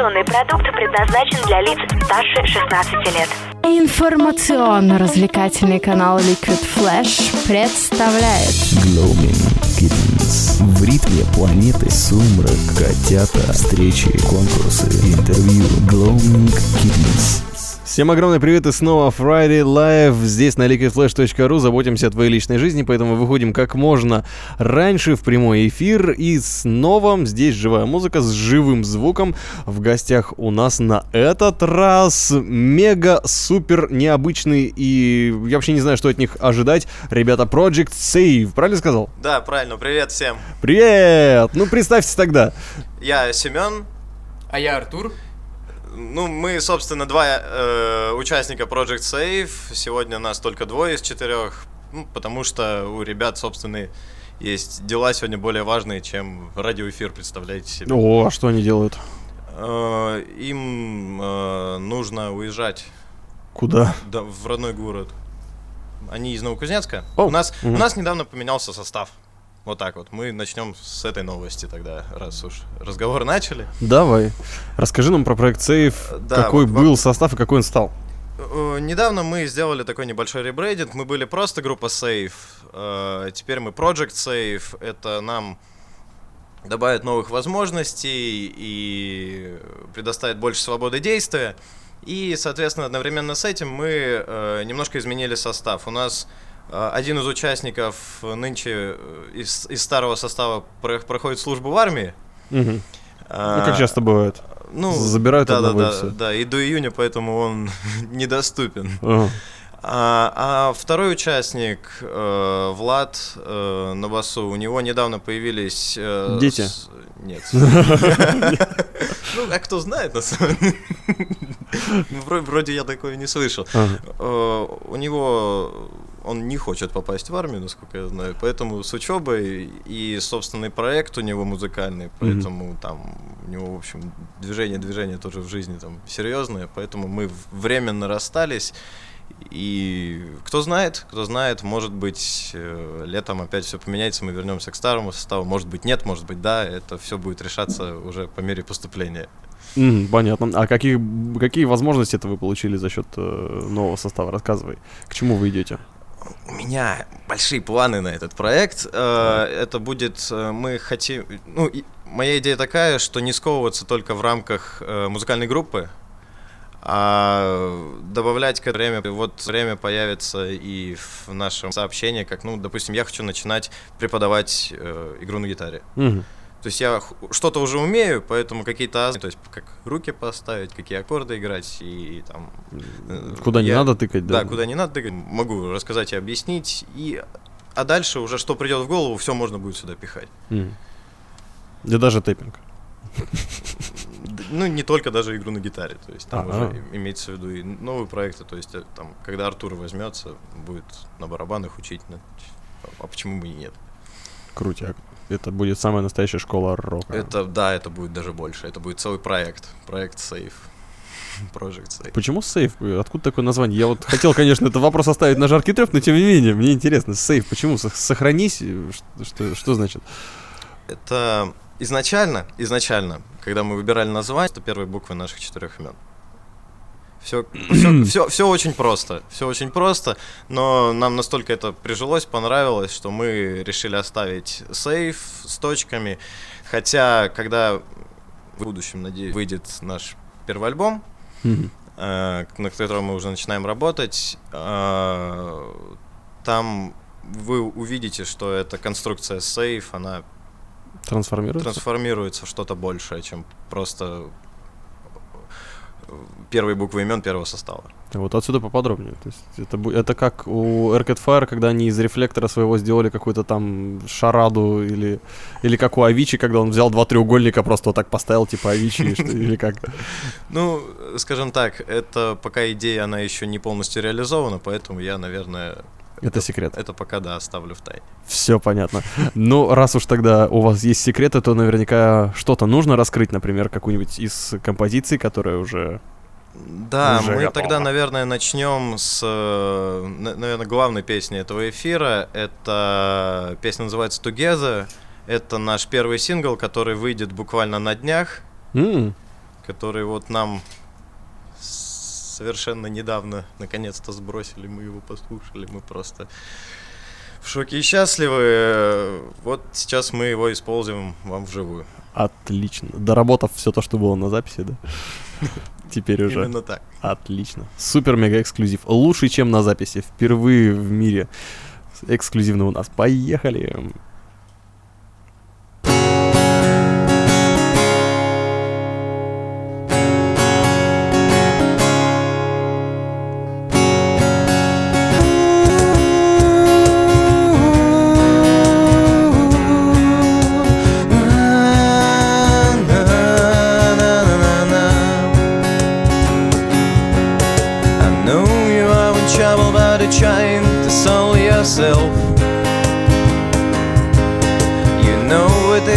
Информационный продукт предназначен для лиц старше 16 лет. Информационно-развлекательный канал Liquid Flash представляет Glowing Kittens. В ритме планеты сумрак, котята, встречи, конкурсы, интервью. Glowing Kittens. Всем огромный привет и снова Friday Live здесь на liquidflash.ru. Заботимся о твоей личной жизни, поэтому выходим как можно раньше в прямой эфир. И снова здесь живая музыка с живым звуком. В гостях у нас на этот раз мега-супер необычный и я вообще не знаю, что от них ожидать. Ребята Project Save, правильно сказал? Да, правильно. Привет всем. Привет! Ну, представьте тогда. Я Семен. А я Артур. Ну, мы, собственно, два э, участника Project Safe. Сегодня нас только двое из четырех, ну, потому что у ребят, собственно, есть дела сегодня более важные, чем радиоэфир, представляете себе. О, а что они делают? Э, им э, нужно уезжать Куда? да, в родной город. Они из Новокузнецка. О, У нас, мгм. у нас недавно поменялся состав. Вот так вот. Мы начнем с этой новости тогда, раз уж разговор начали. Давай. Расскажи нам про проект Save, Да, какой вот- был состав и какой он стал. Э, Недавно мы сделали такой небольшой ребрейдинг. Мы были просто группа Safe. э, Теперь мы Project Safe. Это нам добавит новых возможностей и предоставит больше свободы действия. И, соответственно, одновременно с этим мы э, немножко изменили состав. У нас один из участников нынче э, из, из старого состава про- проходит службу в армии. Мгм. А, Ну, как часто бывает. ну, забирают да, одного и да, да, всё. да, и до июня, поэтому он недоступен. Ага. А, а второй участник, э, Влад э, на басу, у него недавно появились... э, Дети? с- Нет. Ну, а кто знает, на самом деле. Ну, вро- Вроде я такое не слышал. Э, У него... Он не хочет попасть в армию, насколько я знаю, поэтому с учебой и собственный проект у него музыкальный, поэтому там у него, в общем, движение, движение тоже в жизни там серьезное, поэтому мы временно расстались. И кто знает, кто знает, может быть, э, летом опять все поменяется, мы вернемся к старому составу. Может быть, нет, может быть, да. Это все будет решаться уже по мере поступления. М, понятно. А какие, какие возможности это вы получили за счет э, нового состава? Рассказывай. К чему вы идете? У меня большие планы на этот проект. Э, Это будет, э, мы хотим, ну, моя идея такая, что не сковываться только в рамках э, музыкальной группы, а добавлять к время, вот время появится и в нашем сообщении, как, ну, допустим, я хочу начинать преподавать игру на гитаре. Мгм. То есть я что-то уже умею, поэтому какие-то азы, то есть как руки поставить, какие аккорды играть и там... э, Куда не я- надо тыкать, да? Да, куда не надо тыкать, могу рассказать и объяснить, и... А дальше уже что придет в голову, все можно будет сюда пихать. Да даже тэппинг. Ну, не только даже игру на гитаре, то есть там Ага. уже и- имеется в виду и новые проекты, то есть э, там, когда Артур возьмется, будет на барабанах учить, на- а почему бы и нет? Крутяк. Это будет самая настоящая школа рока. Это, да, это будет даже больше, это будет целый проект, проект Safe, Project Safe. Почему сейф? Откуда такое название? Я вот хотел, конечно, этот вопрос оставить на жаркий треп, но тем не менее, мне интересно. Сейф, почему? Сох- Сохранись? Что, что, что значит? Это изначально, изначально, когда мы выбирали название, это первые буквы наших четырех имен. Все, все, все, все очень просто, все очень просто, но нам настолько это прижилось, понравилось, что мы решили оставить сейф с точками, хотя когда в будущем, надеюсь, выйдет наш первый альбом, Мгм. э, на котором мы уже начинаем работать, э, там вы увидите, что эта конструкция сейф, она Трансформируется? трансформируется в что-то большее, чем просто первые буквы имен первого состава. Вот отсюда поподробнее. То есть это, это как у Arcade Fire, когда они из рефлектора своего сделали какую-то там шараду, или, или как у Авичи, когда он взял два треугольника, просто вот так поставил, типа Авичи, или как. Ну, скажем так, это пока идея, она еще не полностью реализована, поэтому я, наверное, Это секрет. это пока, да, оставлю в тайне. Все понятно. Ну, раз уж тогда у вас есть секреты, то наверняка что-то нужно раскрыть, например, какую-нибудь из композиций, которая уже... Да, Уже мы готово. тогда, наверное, начнем с, э, на- наверное, главной песни этого эфира. Это песня называется Together. Это наш первый сингл, который выйдет буквально на днях. М, который вот нам совершенно недавно наконец-то сбросили, мы его послушали, мы просто в шоке и счастливы. Вот сейчас мы его используем вам вживую. Отлично. Доработав все то, что было на записи, да? Теперь уже. Именно так. Отлично. Супер-мега эксклюзив. Лучше, чем на записи. Впервые в мире эксклюзивно у нас. Поехали.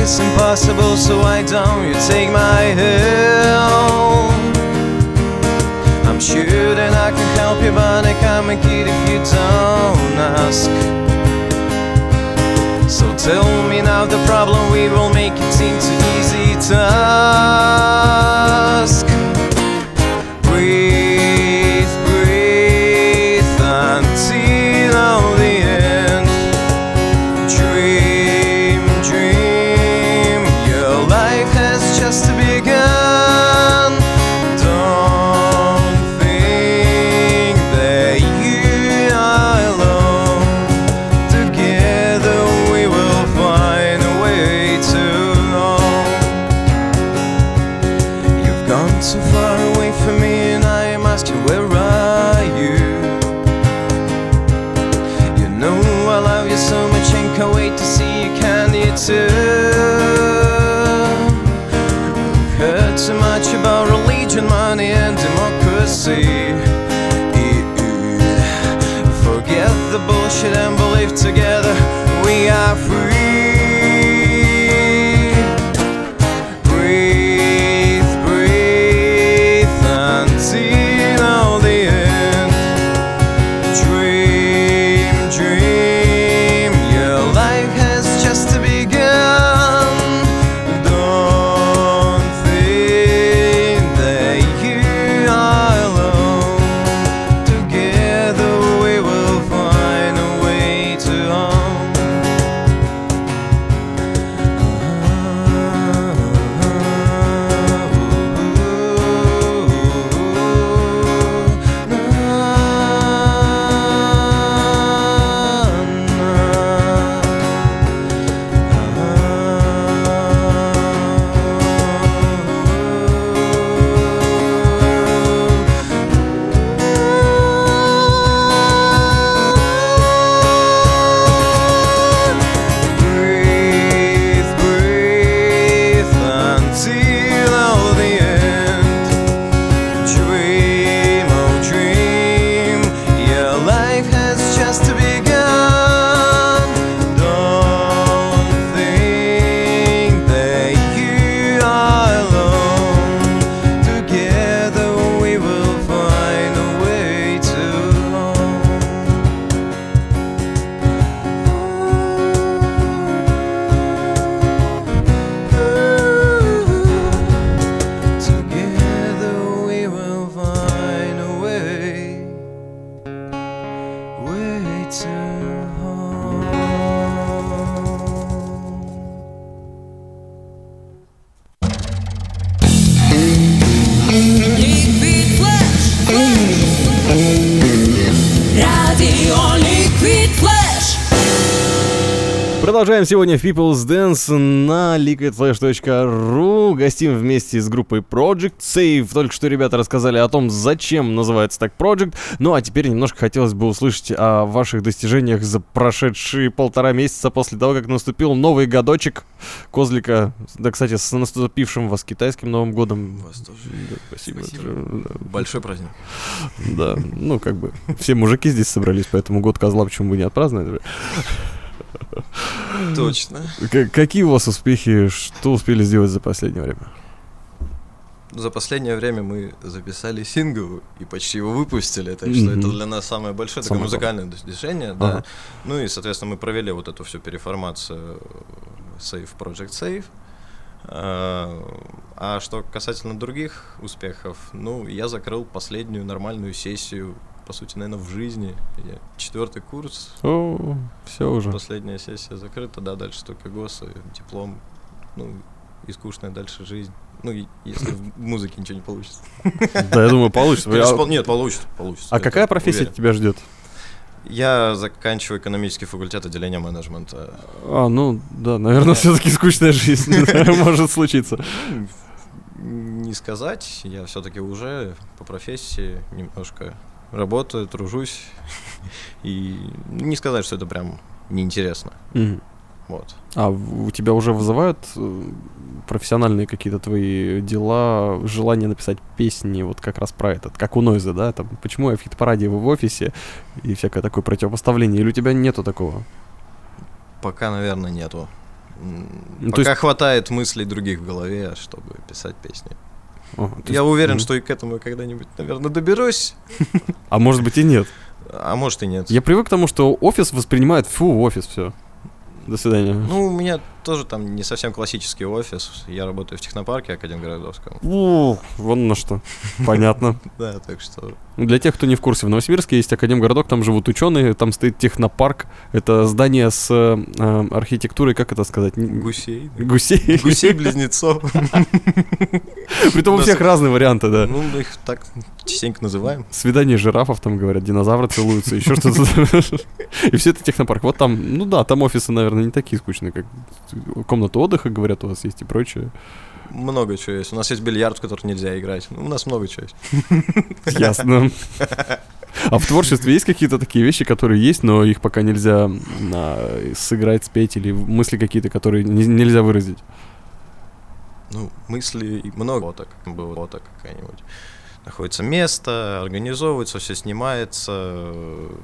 It is impossible, so why don't you take my help? I'm sure that I can help you, but I can't make it if you don't ask. So tell me now the problem, we will make it seem too easy task. Продолжаем сегодня в People's Dance на liquidflash.ru. Гостим вместе с группой Project Save. Только что ребята рассказали о том, зачем называется так Project. Ну а теперь немножко хотелось бы услышать о ваших достижениях за прошедшие полтора месяца после того, как наступил новый годочек Козлика. Да, кстати, с наступившим вас китайским Новым годом. Вас тоже. Да, спасибо. Спасибо. Да, Большой праздник. Да, ну как бы все мужики здесь собрались, поэтому год козла почему бы не отпраздновать? Точно. К- какие у вас успехи, что успели сделать за последнее время? За последнее время мы записали сингл и почти его выпустили, так что это для нас самое большое такое музыкальное достижение, да. Ну и, соответственно, мы провели вот эту всю переформацию Save Project Save. А а что касательно других успехов, ну, я закрыл последнюю нормальную сессию, по сути, наверное, в жизни. Я четвертый курс, О, все уже. последняя сессия закрыта, да, дальше только ГОСы, диплом, ну, и скучная дальше жизнь. Ну, если в музыке ничего не получится. Да, я думаю, получится. Нет, получится, получится. А какая профессия тебя ждет? Я заканчиваю экономический факультет отделения менеджмента. А, ну, да, наверное, все-таки скучная жизнь может случиться. Не сказать, я все-таки уже по профессии немножко работаю, тружусь. И не сказать, что это прям неинтересно. Мгм. Вот. А у тебя уже вызывают э, профессиональные какие-то твои дела, желание написать песни вот как раз про этот, как у Нойза, да? Там, почему я в хит-параде в офисе и всякое такое противопоставление? Или у тебя нету такого? Пока, наверное, нету. Ну, Пока есть- хватает мыслей других в голове, чтобы писать песни. О, Я есть- уверен, что и к этому когда-нибудь, наверное, доберусь. А может быть и нет. А может и нет. Я привык к тому, что офис воспринимает, фу, офис, все. До свидания. Ну, у меня тоже там не совсем классический офис. Я работаю в технопарке Академгородовском. У, вон на что. Понятно. Да, так что... Для тех, кто не в курсе, в Новосибирске есть Академгородок, там живут ученые, там стоит технопарк. Это здание с э, э, архитектурой, как это сказать? Гусей. Гусей. Гусей-близнецов. Притом у всех разные варианты, да. Ну, мы их так частенько называем. Свидание жирафов, там говорят, динозавры целуются, еще что-то. И все это технопарк. Вот там, ну да, там офисы, наверное, не такие скучные, как комната отдыха, говорят, у вас есть и прочее. Много чего есть. У нас есть бильярд, в который нельзя играть. Ну, У нас много чего есть. Ясно. А в творчестве есть какие-то такие вещи, которые есть, но их пока нельзя а, сыграть, спеть, или мысли какие-то, которые не- нельзя выразить? Ну, мысли много. Вот так было, вот так какая-нибудь. Находится место, организовывается, все снимается,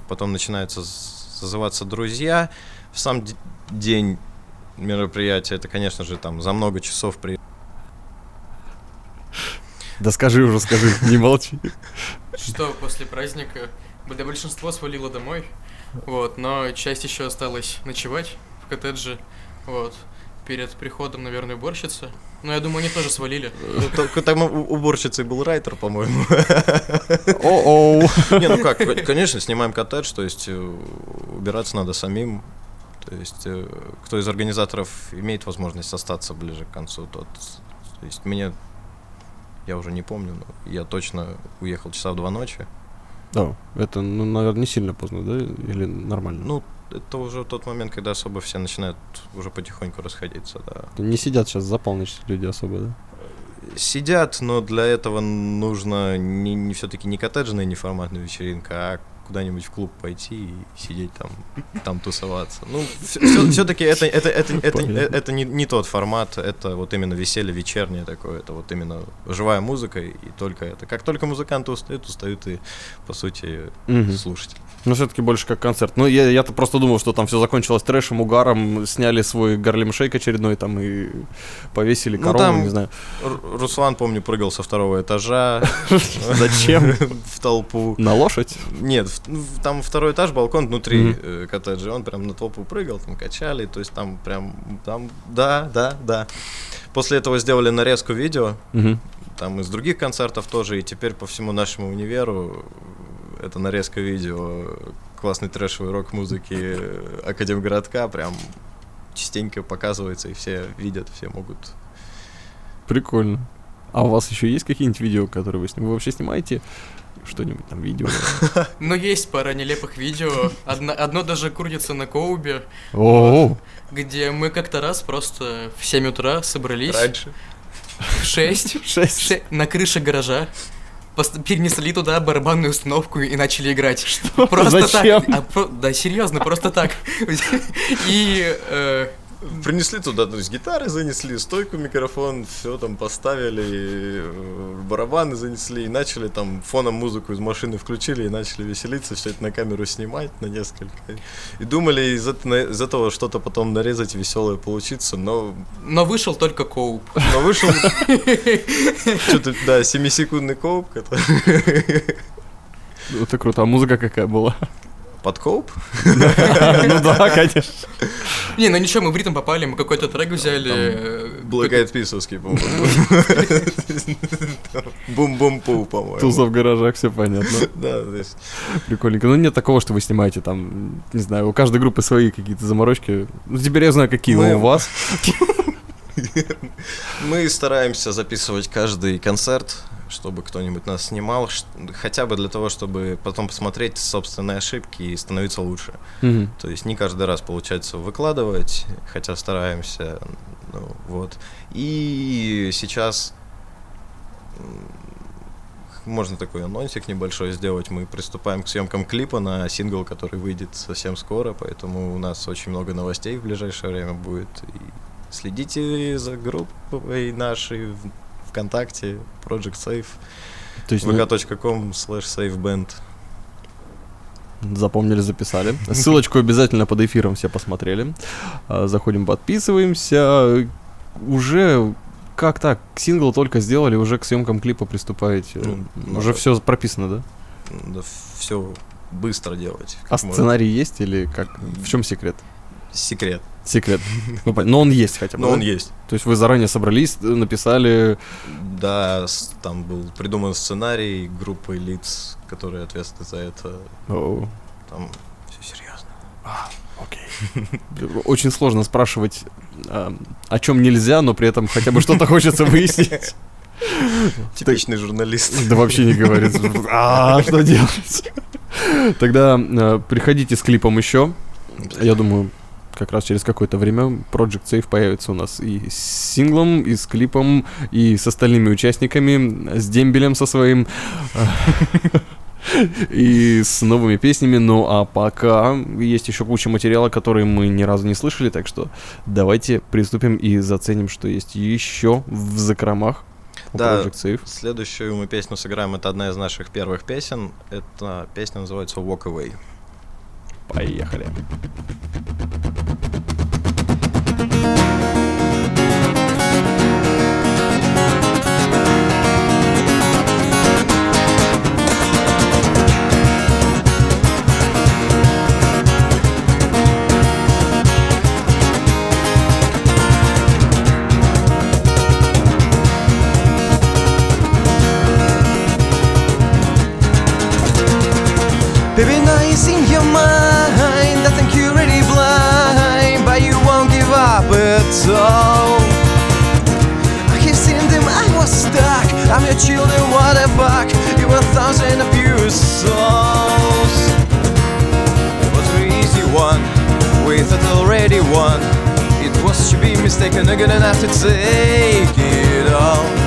потом начинается созываться друзья. В сам день мероприятия, это, конечно же, там за много часов при... Да скажи уже, скажи, не молчи. Что после праздника да, большинство свалило домой, вот, но часть еще осталась ночевать в коттедже, вот. Перед приходом, наверное, уборщица. Но я думаю, они тоже свалили. Ну, Только там у- уборщицей был райтер, по-моему. О-оу. Не, ну как, конечно, снимаем коттедж, то есть э, убираться надо самим. То есть э, кто из организаторов имеет возможность остаться ближе к концу, тот... То есть мне... Я уже не помню, но я точно уехал часа в два ночи. Да, это, ну, наверное, не сильно поздно, да? Или нормально? Ну, это уже тот момент, когда особо все начинают уже потихоньку расходиться, да. не сидят сейчас за полночь люди особо, да? Сидят, но для этого нужно не, не все-таки не коттеджная неформатная вечеринка, а куда-нибудь в клуб пойти и сидеть там, там тусоваться. Ну, все-таки это, это, это, это, это не, не тот формат, это вот именно веселье вечернее такое, это вот именно живая музыка и только это. Как только музыканты устают, устают и, по сути, Мгм. слушатели. Ну, все-таки больше как концерт. Ну, я, я-то просто думал, что там все закончилось трэшем, угаром, сняли свой Гарлем Шейк очередной там и повесили Ну, корову, там- не знаю. Руслан, помню, прыгал со второго этажа Зачем? в толпу. На лошадь? Нет, там второй этаж, балкон внутри э, коттеджа. Он прям на толпу прыгал, там качали. То есть там прям, там, да, да, да. После этого сделали нарезку видео, Мгм. там из других концертов тоже. И теперь по всему нашему универу это нарезка видео классной трэшевой рок-музыки э, Академгородка. Прям частенько показывается, и все видят, все могут. Прикольно. А у вас еще есть какие-нибудь видео, которые вы снимаете? Вы вообще снимаете что-нибудь там, видео? Но есть пара нелепых видео. Одно, даже крутится на Коубе, где мы как-то раз просто в 7 утра собрались. Раньше. В 6. шесть. на крыше гаража. Перенесли туда барабанную установку и начали играть. Что? Просто Зачем? так. А про- Да, серьезно, просто так. И э, Принесли туда, то есть гитары занесли, стойку, микрофон, все там поставили, э, барабаны занесли и начали там фоном музыку из машины включили и начали веселиться, все это на камеру снимать на несколько. И думали из, это- на- из этого что-то потом нарезать веселое получится, но, но вышел только Коуп. но вышел что-то, да, 7-секундный коуп, Это круто. А музыка какая была? Подкоп? Ну да, конечно. Не, ну ничего, мы в ритм попали, мы какой-то трек взяли. э, Black Eyed Peas'овский, по-моему. Бум-бум-пу, по-моему. Туза в гаражах, все понятно. Да, то есть Прикольненько. Ну нет такого, что вы снимаете там, не знаю, у каждой группы свои какие-то заморочки. Ну теперь я знаю, какие у вас. Мы стараемся записывать каждый концерт, чтобы кто-нибудь нас снимал, хотя бы для того, чтобы потом посмотреть собственные ошибки и становиться лучше. Мгм. То есть не каждый раз получается выкладывать, хотя стараемся. ну, вот. И сейчас можно такой анонсик небольшой сделать. Мы приступаем к съемкам клипа на сингл, который выйдет совсем скоро, поэтому у нас очень много новостей в ближайшее время будет. И следите за группой нашей ВКонтакте, Project Safe, То есть vk.com slash safeband. запомнили, записали. Ссылочку обязательно под эфиром все посмотрели. А, Заходим, подписываемся. Уже как так? Сингл только сделали, уже к съемкам клипа приступаете. Ну, уже надо. все прописано, да? Да все быстро делать. А можно. сценарий есть или как? В чем секрет? Секрет. Секрет. Но он есть хотя бы. Но да? он есть. То есть вы заранее собрались, э, написали. Да, там был придуман сценарий группой лиц, которые ответственны за это. О, Там все серьезно. Очень сложно спрашивать, а, о чем нельзя, но при этом хотя бы что-то хочется выяснить. Типичный журналист. Да вообще не говорит. А что делать? Тогда э, приходите с клипом еще. Я думаю, как раз через какое-то время Project Safe появится у нас и с синглом, и с клипом, и с остальными участниками, с дембелем со своим, и с новыми песнями. Ну а пока есть еще куча материала, который мы ни разу не слышали, так что давайте приступим и заценим, что есть еще в закромах у Да. Project Safe. Следующую мы песню сыграем. Это одна из наших первых песен. Эта песня называется Walk Away. Поехали. Baby, You'd be mistaken I'm gonna have to take it all.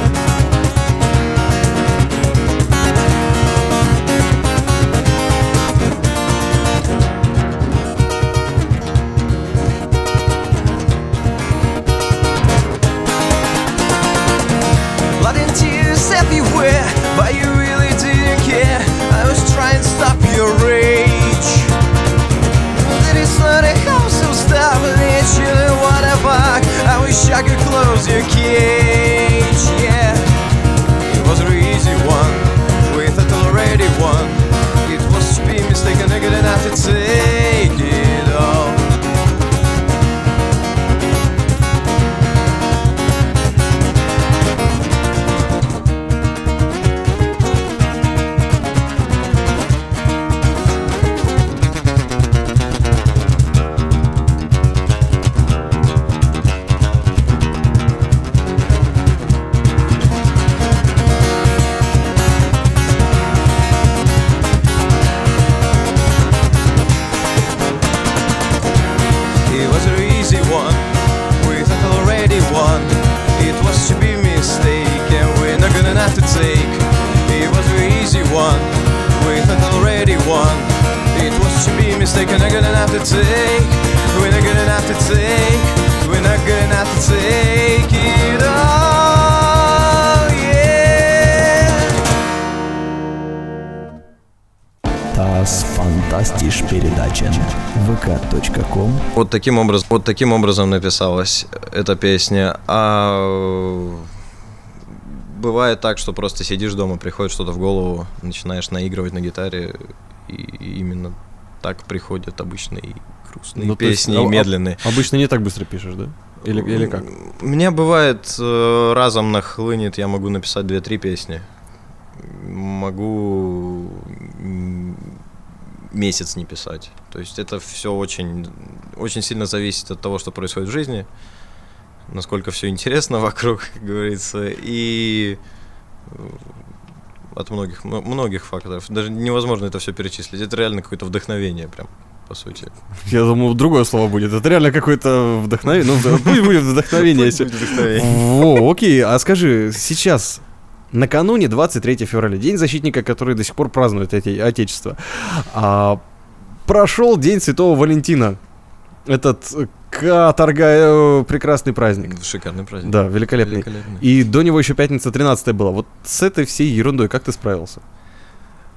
Таким образом, вот таким образом написалась эта песня. А бывает так, что просто сидишь дома, приходит что-то в голову, начинаешь наигрывать на гитаре, и именно так приходят обычные грустные Ну, то есть, песни а- и а- медленные. Обычно не так быстро пишешь, да? Или, или как? У меня бывает э, разом нахлынет, я могу написать 2-3 песни. Могу месяц не писать. То есть это все очень, очень сильно зависит от того, что происходит в жизни, насколько все интересно вокруг, как говорится, и э, от многих, многих факторов. Даже невозможно это все перечислить. Это реально какое-то вдохновение прям, по сути. Я думал, другое слово будет. Это реально какое-то вдохновение. Ну, пусть будет вдохновение. Пусть будет вдохновение. Во, окей. А скажи, сейчас, накануне 23 февраля, День защитника, который до сих пор празднует эти Отечество, а, прошел День Святого Валентина. Этот э, каторга, э, прекрасный праздник. Шикарный праздник. Да, великолепный. Великолепный. И до него еще пятница 13 была. Вот с этой всей ерундой как ты справился?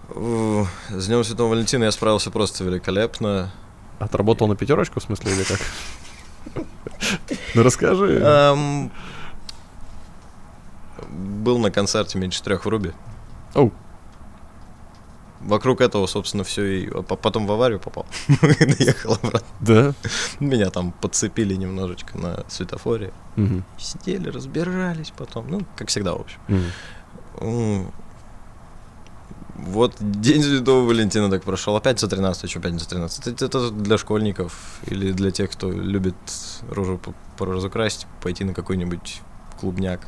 О, С Днем Святого Валентина я справился просто великолепно. Отработал на пятерочку, в смысле, или как? Ну расскажи. Был на концерте меньше трех в Руби. Оу. Вокруг этого, собственно, все и а по- потом в аварию попал. И доехал обратно. Да? Меня там подцепили немножечко на светофоре. Мгм. Сидели, разбирались потом. Ну, как всегда, в общем. М, Вот День Святого Валентина так прошел. Опять за 13, что пятница 13. Это, это для школьников или для тех, кто любит рожу по- поразукрасить, пойти на какой-нибудь клубняк.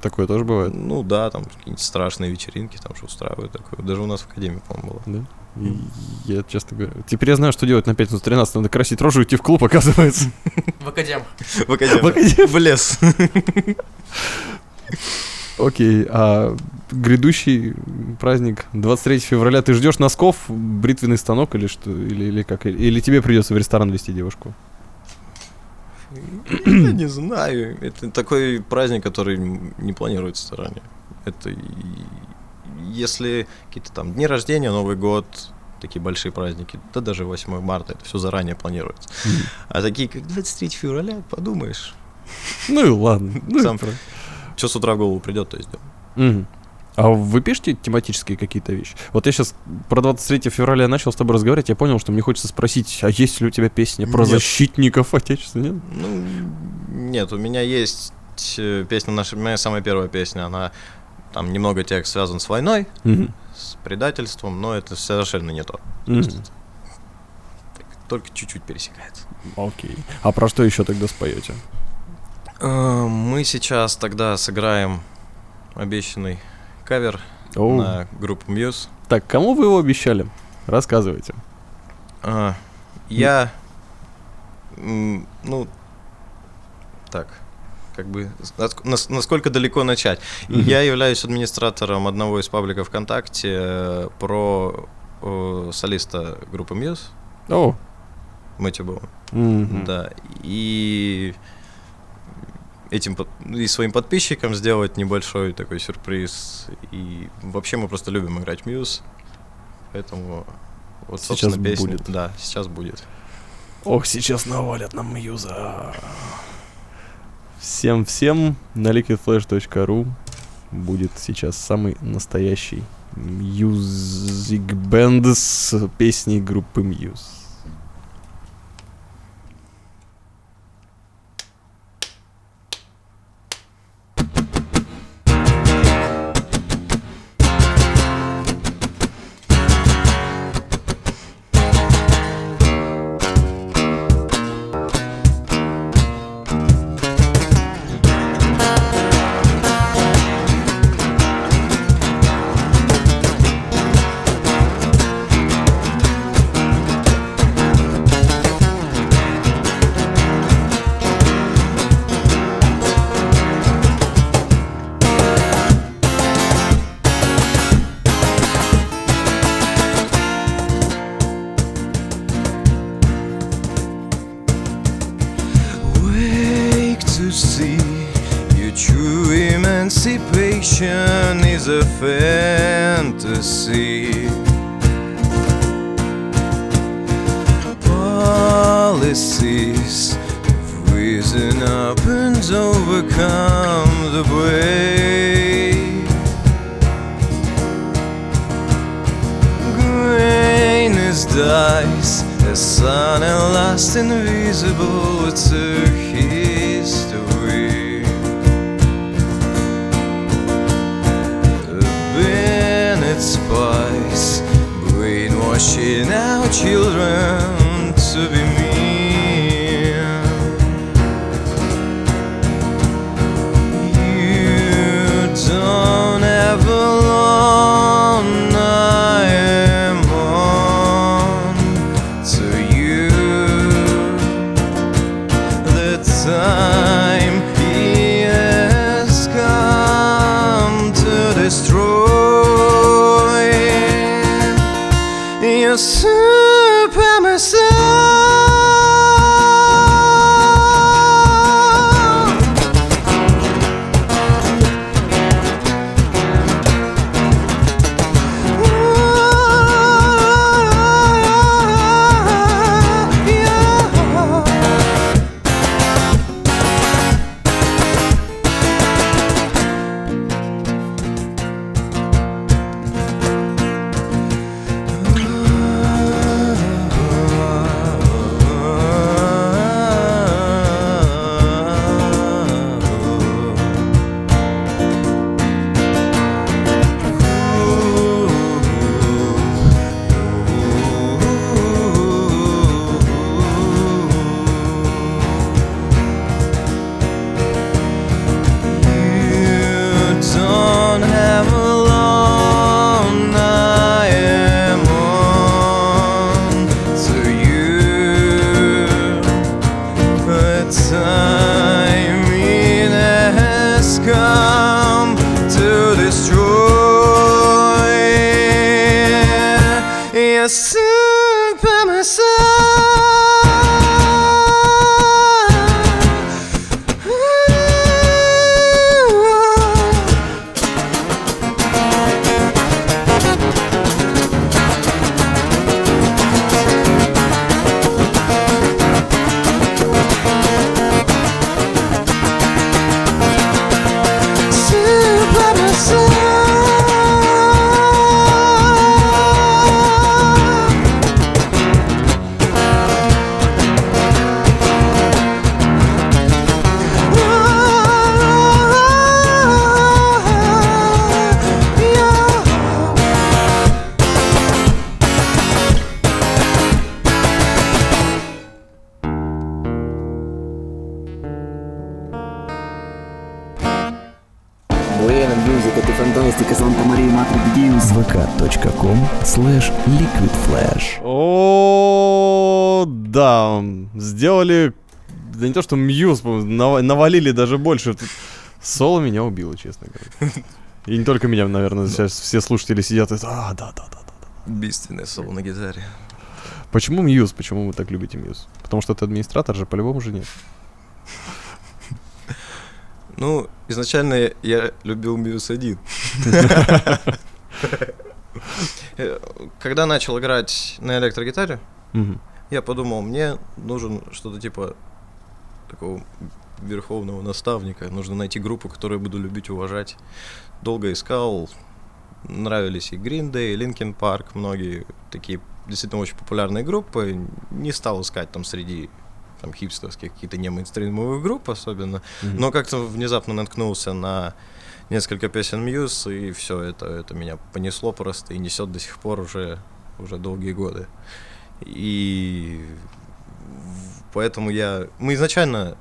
Такое тоже бывает. Ну да, там какие-нибудь страшные вечеринки там же устраивают такое. Даже у нас в академии, по-моему, было. Да? И Я часто говорю. Теперь я знаю, что делать на пятницу 13. Надо красить рожу и идти в клуб, оказывается. В академ. В академии. В академии. В лес. Окей, а грядущий праздник 23 февраля ты ждешь носков, бритвенный станок или что? Или, или как? Или, или тебе придется в ресторан вести девушку? Я не знаю. Это такой праздник, который не планируется заранее. Это если какие-то там дни рождения, Новый год, такие большие праздники, да даже 8 марта, это все заранее планируется. А такие, как 23 февраля, подумаешь, Ну и ладно. Ну Сам что с утра в голову придет, то есть. А вы пишете тематические какие-то вещи? Вот я сейчас про 23 февраля начал с тобой разговаривать, я понял, что мне хочется спросить, а есть ли у тебя песня про Нет. защитников Отечества, нет? Ну, нет, у меня есть э, песня, наша, моя самая первая песня, она там немного текст связан с войной, Мгм. с предательством, но это совершенно не то. Мгм. Только чуть-чуть пересекается. Окей. А про что еще тогда споете? Э, Мы сейчас тогда сыграем обещанный кавер Оу. на группу Muse. Так, кому вы его обещали? Рассказывайте. А, Я, м, ну, так, как бы, наск- нас- насколько далеко начать? Мгм. Я являюсь администратором одного из пабликов ВКонтакте э, про э, солиста группы Muse, О, Мэтью Боуэн. мгм. Да, и этим и своим подписчикам сделать небольшой такой сюрприз. И вообще мы просто любим играть Мьюз. Поэтому вот, Сейчас собственно, песня. будет. Да, сейчас будет. Ох, сейчас навалят нам Мьюза. Всем-всем на liquidflash.ru будет сейчас самый настоящий Music Band с песней группы Muse. Policies have risen up and overcome the brave. Grain is eyes, a sun and last invisible to history. Been its spice, brainwashing our children да не то что Muse, навалили даже больше. Соло меня убило, честно говоря. И не только меня, наверное, сейчас все слушатели сидят и а, да, да, да, да. Убийственное соло на гитаре. Почему Muse? Почему вы так любите Muse? Потому что это администратор же, по-любому же нет. Ну, изначально я любил Muse 1. Э, Когда начал играть на электрогитаре, я подумал, мне нужен что-то типа такого верховного наставника. Нужно найти группу, которую я буду любить, уважать. Долго искал. Нравились и Green Day, и Linkin Park, многие такие действительно очень популярные группы. Не стал искать там среди там хипстерских какие-то не мейнстримовые группы особенно. Мгм. Но как-то внезапно наткнулся на несколько песен Мьюз, и все это, это меня понесло просто и несет до сих пор уже, уже долгие годы. И поэтому я... Мы изначально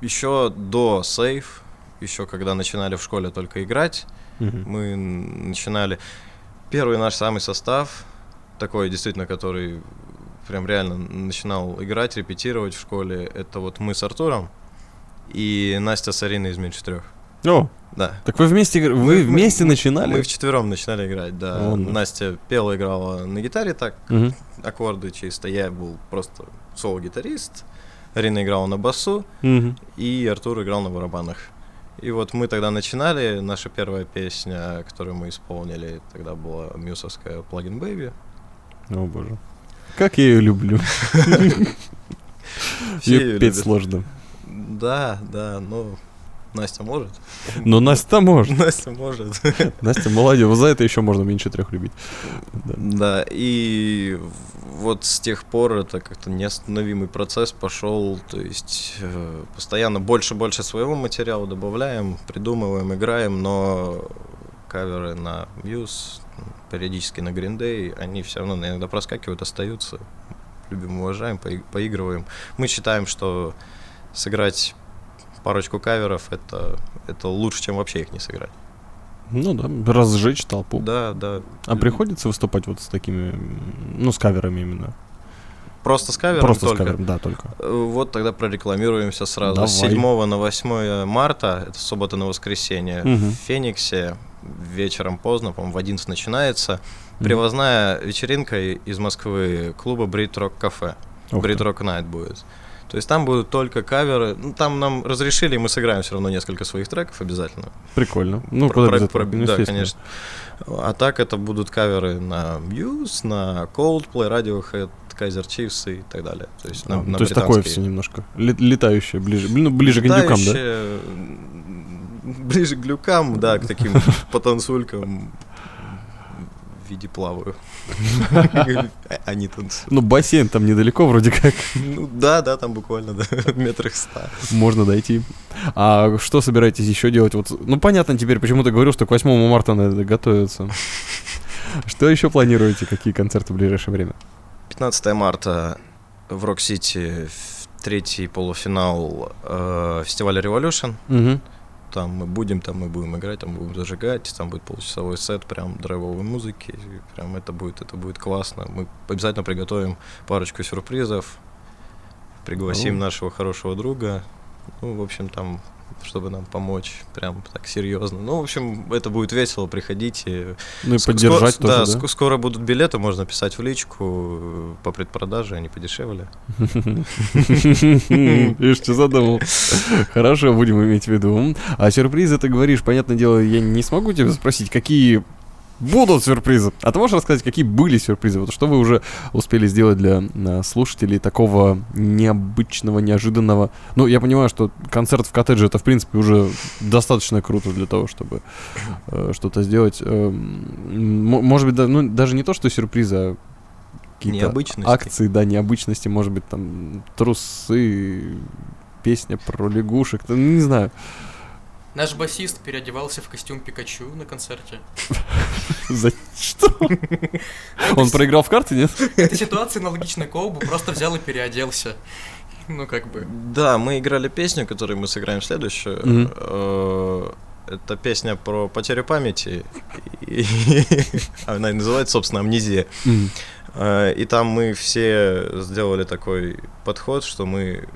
еще до сейф, еще когда начинали в школе только играть, Мгм. мы начинали... Первый наш самый состав, такой действительно, который прям реально начинал играть, репетировать в школе, это вот мы с Артуром и Настя с Ариной из меньше трех. О, Да. так вы вместе, вы Мы- вместе мы- начинали? Мы вчетвером начинали играть, да. О, ну. Настя пела, играла на гитаре так, Мгм. аккорды чисто. Я был просто соло-гитарист. Арина играла на басу, Мгм. и Артур играл на барабанах. И вот мы тогда начинали, наша первая песня, которую мы исполнили, тогда была мюсовская «Плагин Бэйби». О боже. Как я ее люблю. Ее петь сложно. Да, да, но Настя может? Но Настя может. Настя может. Настя молодец. За это еще можно меньше трех любить. Да. Да, и вот с тех пор это как-то неостановимый процесс пошел, то есть э, постоянно больше-больше своего материала добавляем, придумываем, играем, но каверы на Muse, периодически на Green Day, они все равно иногда проскакивают, остаются. Любим, уважаем, пои- поигрываем. Мы считаем, что сыграть парочку каверов это, это лучше, чем вообще их не сыграть. Ну да, разжечь толпу. Да, да. А приходится выступать вот с такими, ну, с каверами именно? Просто с кавером Просто только. с кавером, да, только. Э, Вот тогда прорекламируемся сразу. Давай. С 7 на 8 марта, это суббота на воскресенье, Мгм. в Фениксе вечером поздно, по-моему, в 11 начинается. Мгм. Привозная вечеринка из Москвы клуба Брит Рок Кафе. Брит. Рок Найт будет. То есть там будут только каверы. Ну, там нам разрешили, и мы сыграем все равно несколько своих треков обязательно. Прикольно. Ну, Про- про- про- Ну, да, конечно. А так это будут каверы на Muse, на Coldplay, Radiohead, Kaiser Chiefs и так далее. То есть, на, А, на то есть такое все немножко. Ле- летающее, ближе, ну, ближе к индюкам, да? Ближе к глюкам, да, к таким потанцулькам виде плаваю. Они танцуют. Ну, бассейн там недалеко вроде как. Ну да, да, там буквально, да, метрах ста. Можно дойти. А что собираетесь еще делать? Вот, ну, понятно теперь, почему ты говорил, что к 8 марта надо готовиться. Что еще планируете? Какие концерты в ближайшее время? 15 марта в Рок-Сити третий полуфинал э, фестиваля Revolution. Там мы будем, там мы будем играть, там будем зажигать, там будет получасовой сет прям драйвовой музыки, прям это будет, это будет классно. Мы обязательно приготовим парочку сюрпризов, пригласим О. нашего хорошего друга, ну, в общем, там, чтобы нам помочь, прям так серьезно. Ну, в общем, это будет весело, приходите. Ну и Ск- поддержать скоро, тоже, да, да? ск- скоро будут билеты, можно писать в личку э, по предпродаже, они подешевле. И что задумал? Хорошо, будем иметь в виду. А сюрпризы ты говоришь, понятное дело, я не смогу тебя спросить, какие будут сюрпризы. А ты можешь рассказать, какие были сюрпризы? Вот что вы уже успели сделать для а, слушателей такого необычного, неожиданного? Ну, я понимаю, что концерт в коттедже это, в принципе, уже достаточно круто для того, чтобы э, что-то сделать. М- может быть, да, ну, даже не то, что сюрпризы, а какие-то акции, да, необычности, может быть, там трусы, песня про лягушек, ну, не знаю. Наш басист переодевался в костюм Пикачу на концерте. За что? Он проиграл в карты, нет? Эта ситуация аналогична Коубу, просто взял и переоделся. Ну, как бы. Да, мы играли песню, которую мы сыграем следующую. Э, Это песня про потерю памяти. Она и называется, собственно, «Амнезия». Э, И там мы все сделали такой подход, что мы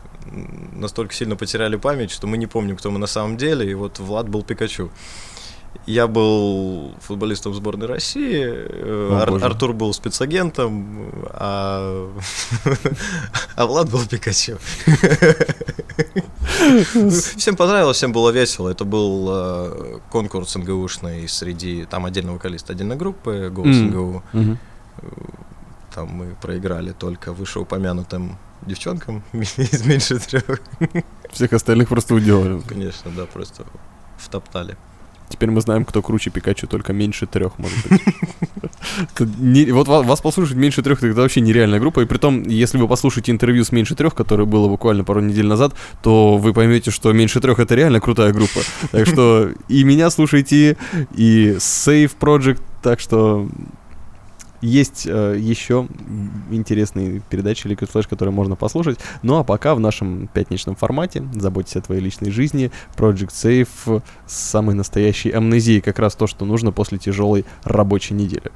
настолько сильно потеряли память, что мы не помним, кто мы на самом деле. И вот Влад был Пикачу. Я был футболистом сборной России, э, О, Ар- боже. Артур был спецагентом, а, а Влад был Пикачу. Всем понравилось, всем было весело. Это был э, конкурс НГУшный среди там отдельно вокалист, отдельно группы, голос. НГУ. Там мы проиграли только вышеупомянутым девчонкам из меньше трех. Всех остальных просто уделали. Конечно, да, просто втоптали. Теперь мы знаем, кто круче Пикачу, только меньше трех, может быть. Вот ва- вас послушать меньше трех, это вообще нереальная группа. И при том, если вы послушаете интервью с меньше трех, которое было буквально пару недель назад, то вы поймете, что меньше трех это реально крутая группа. Так что и меня слушайте, и Save Project. Так что есть э, еще интересные передачи Liquid Flash, которые можно послушать. Ну а пока в нашем пятничном формате заботьтесь о твоей личной жизни. Project Safe с самой настоящей амнезией. Как раз то, что нужно после тяжелой рабочей недели.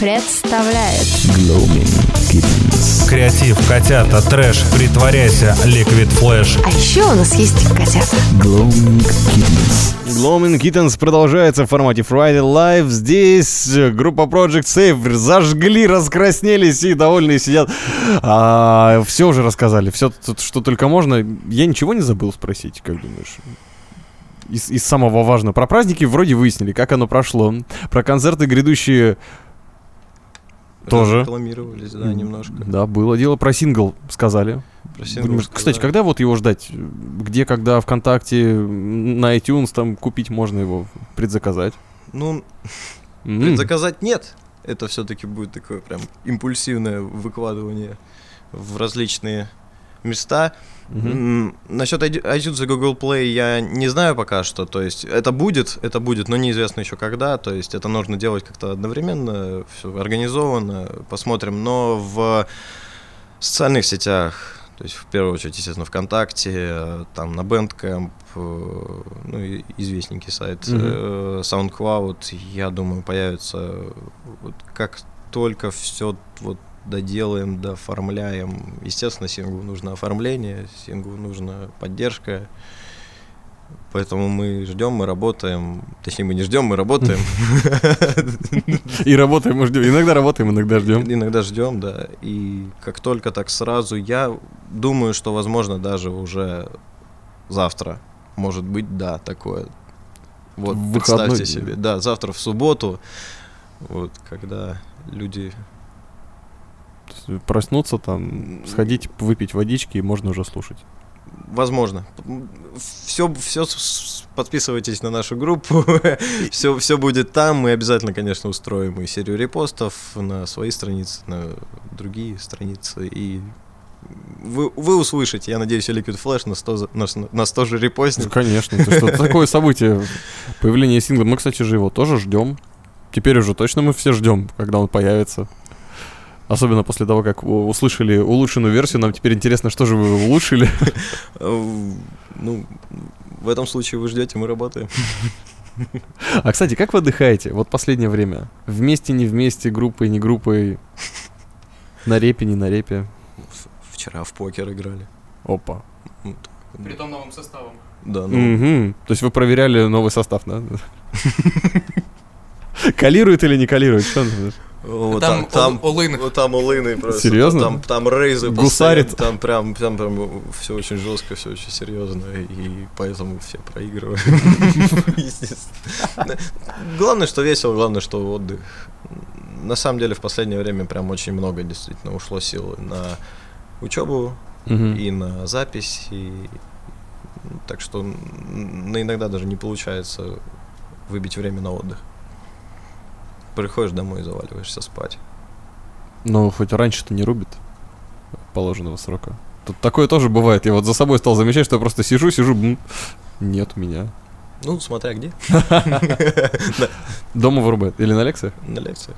Представляет Gloaming Kittens. Креатив, котята, трэш, притворяйся, Liquid Flash. А еще у нас есть котята. Gloaming Kittens. Gloaming Kittens продолжается в формате Friday Live. Здесь группа Project Save зажгли, раскраснелись и довольные сидят. А, все уже рассказали, все, что только можно. Я ничего не забыл спросить, как думаешь? Из, из самого важного. Про праздники вроде выяснили, как оно прошло. Про концерты грядущие Тоже. Рекламировались, да, немножко. Да, было дело. Про сингл сказали. Про сингл Будем- Кстати, когда вот его ждать? Где, когда, ВКонтакте, на iTunes там купить можно его, предзаказать? Ну, М. предзаказать нет. Это все-таки будет такое прям импульсивное выкладывание в различные места. М, Насчет iTu- iTunes и Google Play я не знаю пока что. То есть это будет, это будет, но неизвестно еще когда. То есть это нужно делать как-то одновременно, все организованно, посмотрим. Но в социальных сетях, то есть в первую очередь, естественно, ВКонтакте, там на Bandcamp, э, ну известненький сайт, э, SoundCloud, я думаю, появится вот как только все вот доделаем, дооформляем. Естественно, синглу нужно оформление, синглу нужна поддержка. Поэтому мы ждем, мы работаем. Точнее, мы не ждем, мы работаем. И работаем, и ждем. Иногда работаем, иногда ждем. Иногда ждем, да. И как только так сразу, я думаю, что, возможно, даже уже завтра, может быть, да, такое. Вот, представьте себе. Да, завтра в субботу, вот, когда люди... Проснуться там, сходить, выпить водички, и можно уже слушать. Возможно. Все, все подписывайтесь на нашу группу. все, все будет там. Мы обязательно, конечно, устроим и серию репостов на свои страницы, на другие страницы. И вы, вы услышите, я надеюсь, Liquid Flash на 100, за- на, с- на 100 же Ну, конечно, это что такое событие, появление сингла. Мы, кстати же, его тоже ждем. Теперь уже точно мы все ждем, когда он появится. Особенно после того, как услышали улучшенную версию, нам теперь интересно, что же вы улучшили. Э, Ну, в этом случае вы ждете, мы работаем. А, кстати, как вы отдыхаете? Вот последнее время. Вместе, не вместе, группой, не группой. На репе, не на репе. Вчера в покер играли. Опа. Ну, При том новым составом. Да, ну, Мгм. То есть вы проверяли новый состав, да? Калирует или не калирует? Что он- вот Там там, ол- олын. вот там улыны просто. Серьезно? Там, там рейзы Гусарит? Там прям, там прям все очень жестко, все очень серьезно, и поэтому все проигрывают. Естественно. Главное, что весело, главное, что отдых. На самом деле, в последнее время прям очень много действительно ушло сил на учебу и на запись, и так что иногда даже не получается выбить время на отдых. Приходишь домой и заваливаешься спать. Ну, хоть раньше-то не рубит положенного срока. Тут такое тоже бывает. Я вот за собой стал замечать, что я просто сижу, сижу, м, нет меня. Ну, смотря где. Дома вырубает. Или на лекциях? На лекциях.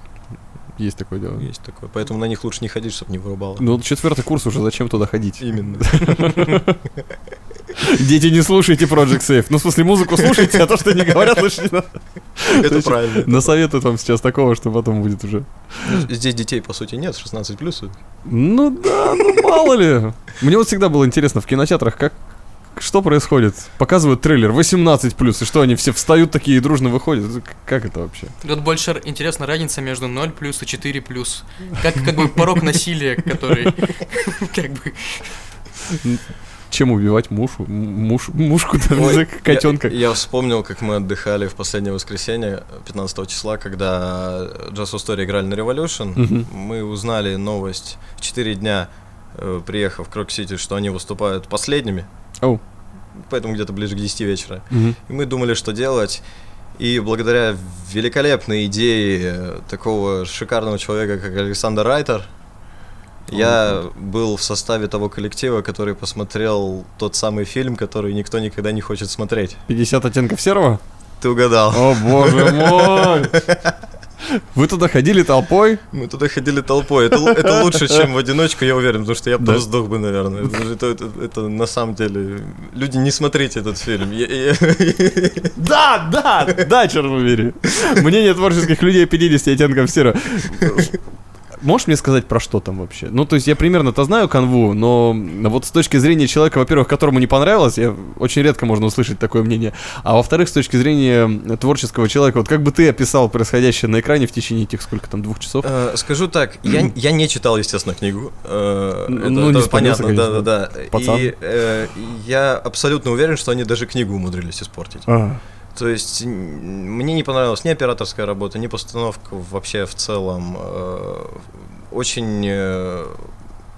Есть такое дело. Есть такое. Поэтому на них лучше не ходить, чтобы не вырубало. Ну, четвертый курс уже, зачем туда ходить? Именно. Дети, не слушайте Project Safe. Ну, в смысле, музыку слушайте, а то, что не говорят, лучше не надо. Это Значит, правильно. Насоветуют вам сейчас такого, что потом будет уже. Здесь детей, по сути, нет, 16 плюс. Ну да, ну мало ли. Мне вот всегда было интересно в кинотеатрах, как что происходит? Показывают трейлер 18 плюс, и что они все встают такие и дружно выходят? Как это вообще? Тут больше интересна разница между 0 плюс и 4 плюс. Как, как бы порог насилия, который как бы Чем убивать мушу, муш, мушку, там, Ой, котенка? Я, я вспомнил, как мы отдыхали в последнее воскресенье, 15 числа, когда Just Story играли на Revolution. Мгм. Мы узнали новость в 4 дня, э, приехав в Крок-Сити, что они выступают последними. Оу. Поэтому где-то ближе к 10 вечера. Мгм. И мы думали, что делать. И благодаря великолепной идее э, такого шикарного человека, как Александр Райтер, я был в составе того коллектива, который посмотрел тот самый фильм, который никто никогда не хочет смотреть. 50 оттенков серого? Ты угадал. О боже мой! Вы туда ходили толпой? Мы туда ходили толпой. Это, это лучше, чем в одиночку, я уверен, потому что я бы Да. сдох бы, наверное. Это, это- это- это на самом деле... Люди, не смотрите этот фильм. Я- я- Да, да, да, черт побери. Мнение творческих людей 50 оттенков серого. Можешь мне сказать, про что там вообще? Ну, то есть я примерно-то знаю канву, но вот с точки зрения человека, во-первых, которому не понравилось, я, очень редко можно услышать такое мнение, а во-вторых, с точки зрения творческого человека, вот как бы ты описал происходящее на экране в течение этих, сколько там, двух часов? Э, Скажу так, я, я не читал, естественно, книгу. Э, Ну, это- не это спалился, понятно, конечно. да, да, да. Пацан. И э, я абсолютно уверен, что они даже книгу умудрились испортить. А, То есть мне не понравилась ни операторская работа, ни постановка вообще в целом. Э, Очень э,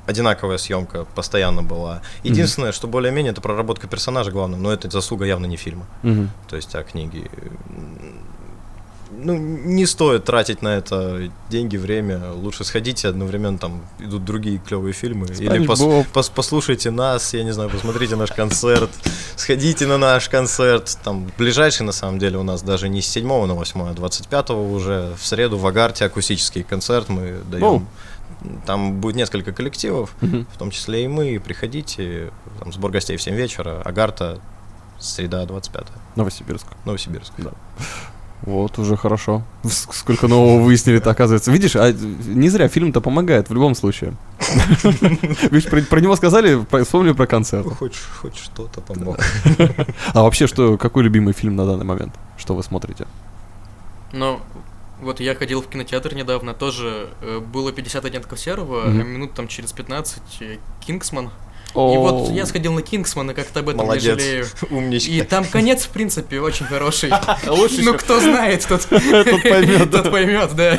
одинаковая съемка постоянно была. Единственное, что более-менее, это проработка персонажа главным, но это заслуга явно не фильма. мгм. То есть, а книги. Ну, не стоит тратить на это деньги, время. Лучше сходите, одновременно там идут другие клевые фильмы. Или пос- пос- послушайте нас, я не знаю, посмотрите наш концерт, сходите на наш концерт. Там ближайший, на самом деле, у нас даже не с 7 на 8, а 25 уже в среду в Агарте акустический концерт мы Оу. даем. Там будет несколько коллективов, Мгм. в том числе и мы. Приходите, там сбор гостей в 7 вечера, Агарта, среда 25 Новосибирск. Новосибирск. Да. Вот, уже хорошо. Сколько нового выяснили-то, оказывается. Видишь, а не зря фильм-то помогает в любом случае. Видишь, про, про него сказали, про- вспомнили про концерт. Ну, Хоть, хоть что-то помог. А вообще, что, какой любимый фильм на данный момент? Что вы смотрите? Но вот я ходил в кинотеатр недавно, тоже э, было 50 оттенков серого, а минут там через 15 э, Кингсман. И вот я сходил на Кингсман, и как-то об этом Молодец. не жалею. Умничка. И там конец, в принципе, очень хороший. Лучше Ну, кто знает, тот да. Тот поймет, да.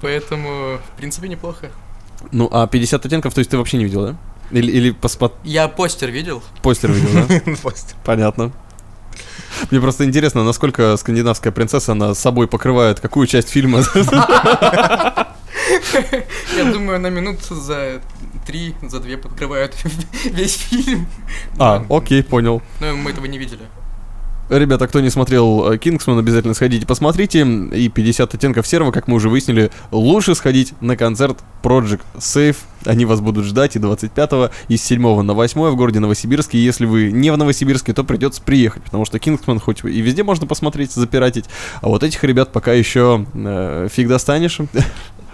Поэтому, в принципе, неплохо. Ну, а 50 оттенков, то есть ты вообще не видел, да? Или, или поспо- Я постер видел. постер видел, да? Постер. Понятно. Мне просто интересно, насколько скандинавская принцесса она собой покрывает какую часть фильма. Я думаю, на минут за три, за две подкрывают весь фильм. А, окей, понял. Но мы этого не видели. Ребята, кто не смотрел э, Кингсман, обязательно сходите, посмотрите. И 50 оттенков серого, как мы уже выяснили, лучше сходить на концерт Project Safe. Они вас будут ждать и 25 и с 7 на 8 в городе Новосибирске. Если вы не в Новосибирске, то придется приехать, потому что Кингсман хоть и везде можно посмотреть, запиратить, а вот этих ребят пока еще э, фиг достанешь.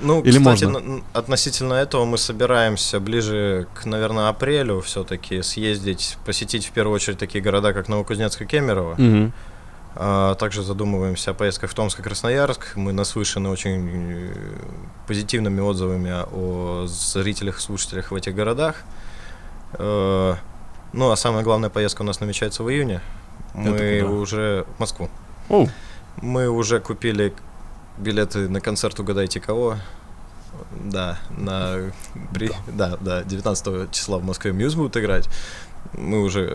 Ну, Или кстати, можно? относительно этого мы собираемся ближе к, наверное, апрелю все-таки съездить, посетить в первую очередь такие города, как Новокузнецк и Кемерово. Мгм. А также задумываемся о поездках в Томск и Красноярск. Мы наслышаны очень э, позитивными отзывами о зрителях и слушателях в этих городах. Э, Ну, а самая главная поездка у нас намечается в июне. Мы уже в Москву. Оу. Мы уже купили билеты на концерт «Угадайте кого». Да, на... при- Да, да, 19 числа в Москве Muse будут играть. Мы уже...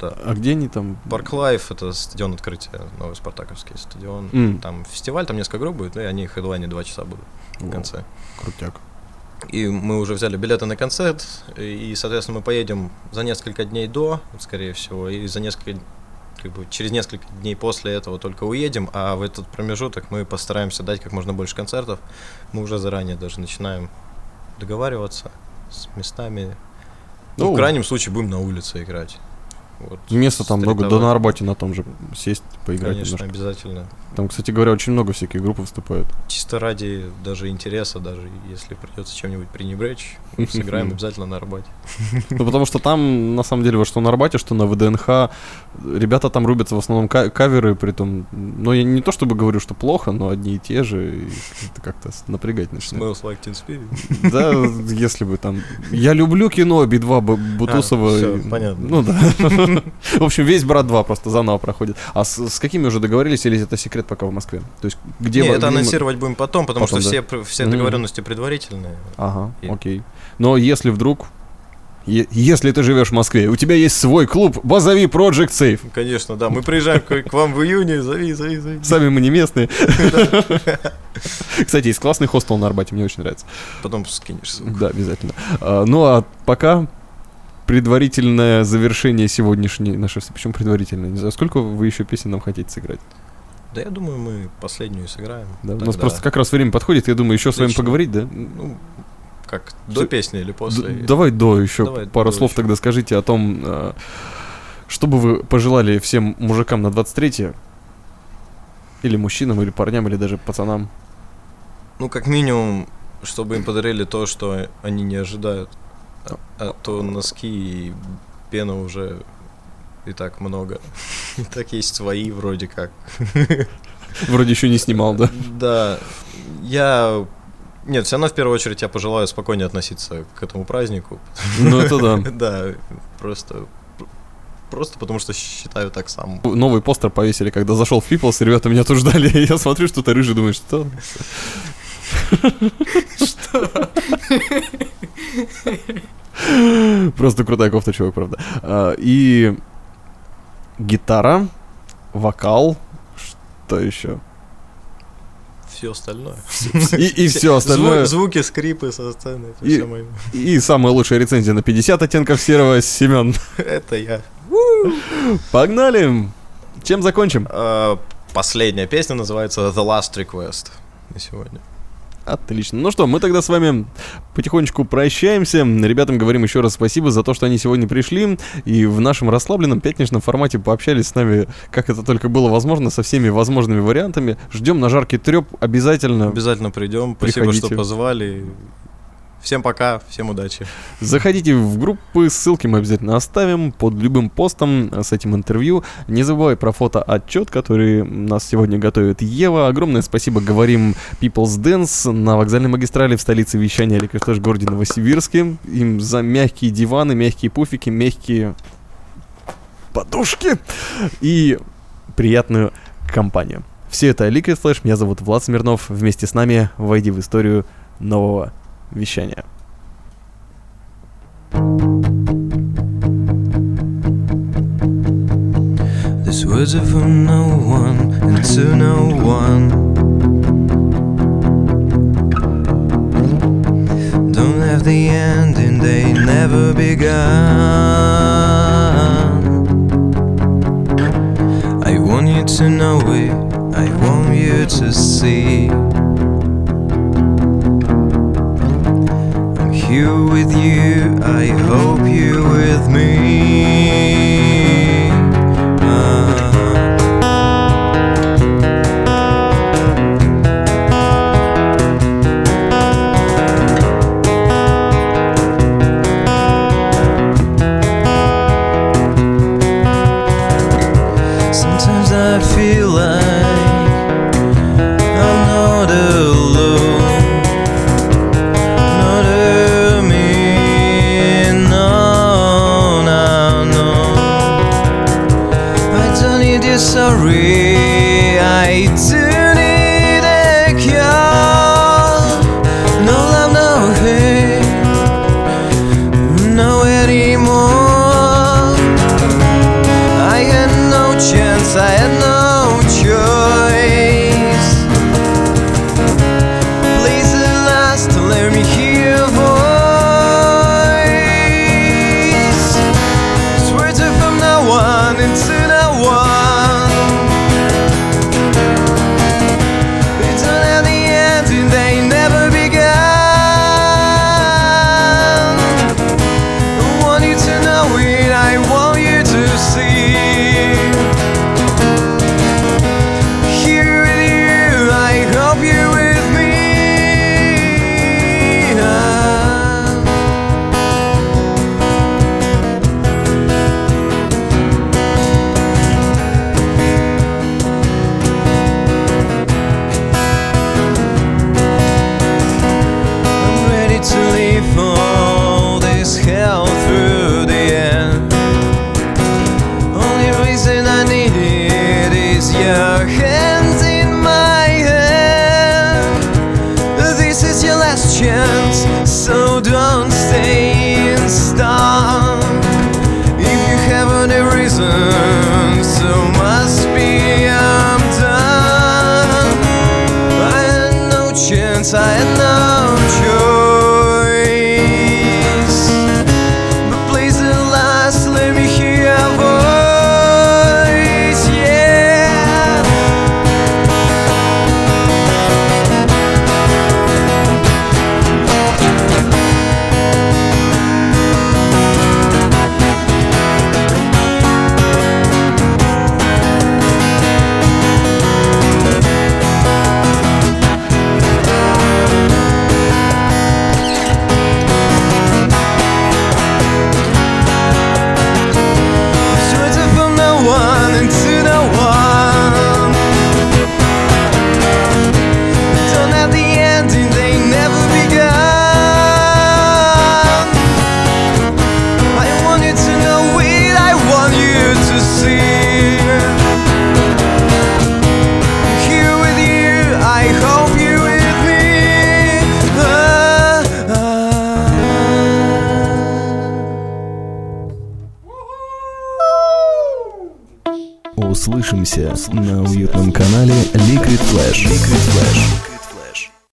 Да. А где они там? Park Live, это стадион открытия, новый спартаковский стадион. М. Там фестиваль, там несколько групп будет, ну и они headline два часа будут в О, конце. Крутяк. И мы уже взяли билеты на концерт, и, соответственно, мы поедем за несколько дней до, скорее всего, и за несколько как бы через несколько дней после этого только уедем, а в этот промежуток мы постараемся дать как можно больше концертов. Мы уже заранее даже начинаем договариваться с местами. Ну, Ну, в крайнем случае будем на улице играть. Вот. Места там много, да на работе на том же сесть, поиграть Конечно, немножко. обязательно. Там, кстати говоря, очень много всяких групп выступают. Чисто ради даже интереса, даже если придется чем-нибудь пренебречь, мы сыграем обязательно на работе. Ну, потому что там, на самом деле, вот что на Арбате, что на ВДНХ, ребята там рубятся в основном ка- каверы, при том, ну, я не то чтобы говорю, что плохо, но одни и те же, и это как-то напрягать начинает. Smells like Teen Spirit. Да, если бы там... Я люблю кино, Би-2 Бу- Бутусова. А, и- понятно. Ну да. В общем, весь «Брат 2» просто заново проходит. А с, с какими уже договорились, или это секрет пока в Москве? То есть где... Не, вы- это где мы- анонсировать будем потом, потому Потом, что да. все, все договоренности предварительные. Ага, И- окей. Но если вдруг... Если ты живешь в Москве, у тебя есть свой клуб, позови Project Safe. Конечно, да. Мы приезжаем к, к вам в июне, зови, зови, зови. Сами мы не местные. Кстати, есть классный хостел на Арбате, мне очень нравится. Потом скинешь. Да, обязательно. А, Ну а пока предварительное завершение сегодняшней нашей... Почему предварительное? Не знаю, сколько вы еще песен нам хотите сыграть? Да я думаю, мы последнюю сыграем. Да? У нас просто как раз время подходит, я думаю, еще с вами поговорить, да? Ну, как, до Всё. песни или после? Д- Давай до еще Давай пару до слов ещё. тогда скажите о том, а, что бы вы пожелали всем мужикам на 23 или мужчинам, или парням, или даже пацанам. Ну, как минимум, чтобы им подарили то, что они не ожидают. А, а то носки и пена уже и так много. И так есть свои вроде как. Вроде еще не снимал, да? Да, я... Нет, все равно в первую очередь я пожелаю спокойнее относиться к этому празднику. Ну это да. Да, просто... Просто потому что считаю так сам. Новый постер повесили, когда зашел в Peoples, ребята меня тут ждали. Я смотрю, что-то рыжий, думаю, что? Просто крутая кофта, чувак, правда. А, И гитара, вокал, что еще? Все остальное. И, и все остальное. Зву- звуки, скрипы со сцены. И-. И самая лучшая рецензия на 50 оттенков серого Семен. Это я. Погнали! Чем закончим? А, Последняя песня называется The Last Request на сегодня. Отлично. Ну что, мы тогда с вами потихонечку прощаемся. Ребятам говорим еще раз спасибо за то, что они сегодня пришли и в нашем расслабленном пятничном формате пообщались с нами, как это только было возможно, со всеми возможными вариантами. Ждем на жаркий треп обязательно. Обязательно придем. Спасибо, Приходите. что позвали. Всем пока, всем удачи. Заходите в группы, ссылки мы обязательно оставим под любым постом с этим интервью. Не забывай про фото-отчет, который нас сегодня готовит Ева. Огромное спасибо говорим People's Dance на вокзальной магистрали в столице вещания Ликоштеж городе Новосибирске. Им за мягкие диваны, мягкие пуфики, мягкие подушки и приятную компанию. Все это Liquid Flash, меня зовут Влад Смирнов. Вместе с нами войди в историю нового вещания. These words are for no one and to no one. Don't have the ending, they never begun. I want you to know it, I want you to see. Here with you, I hope you're with me.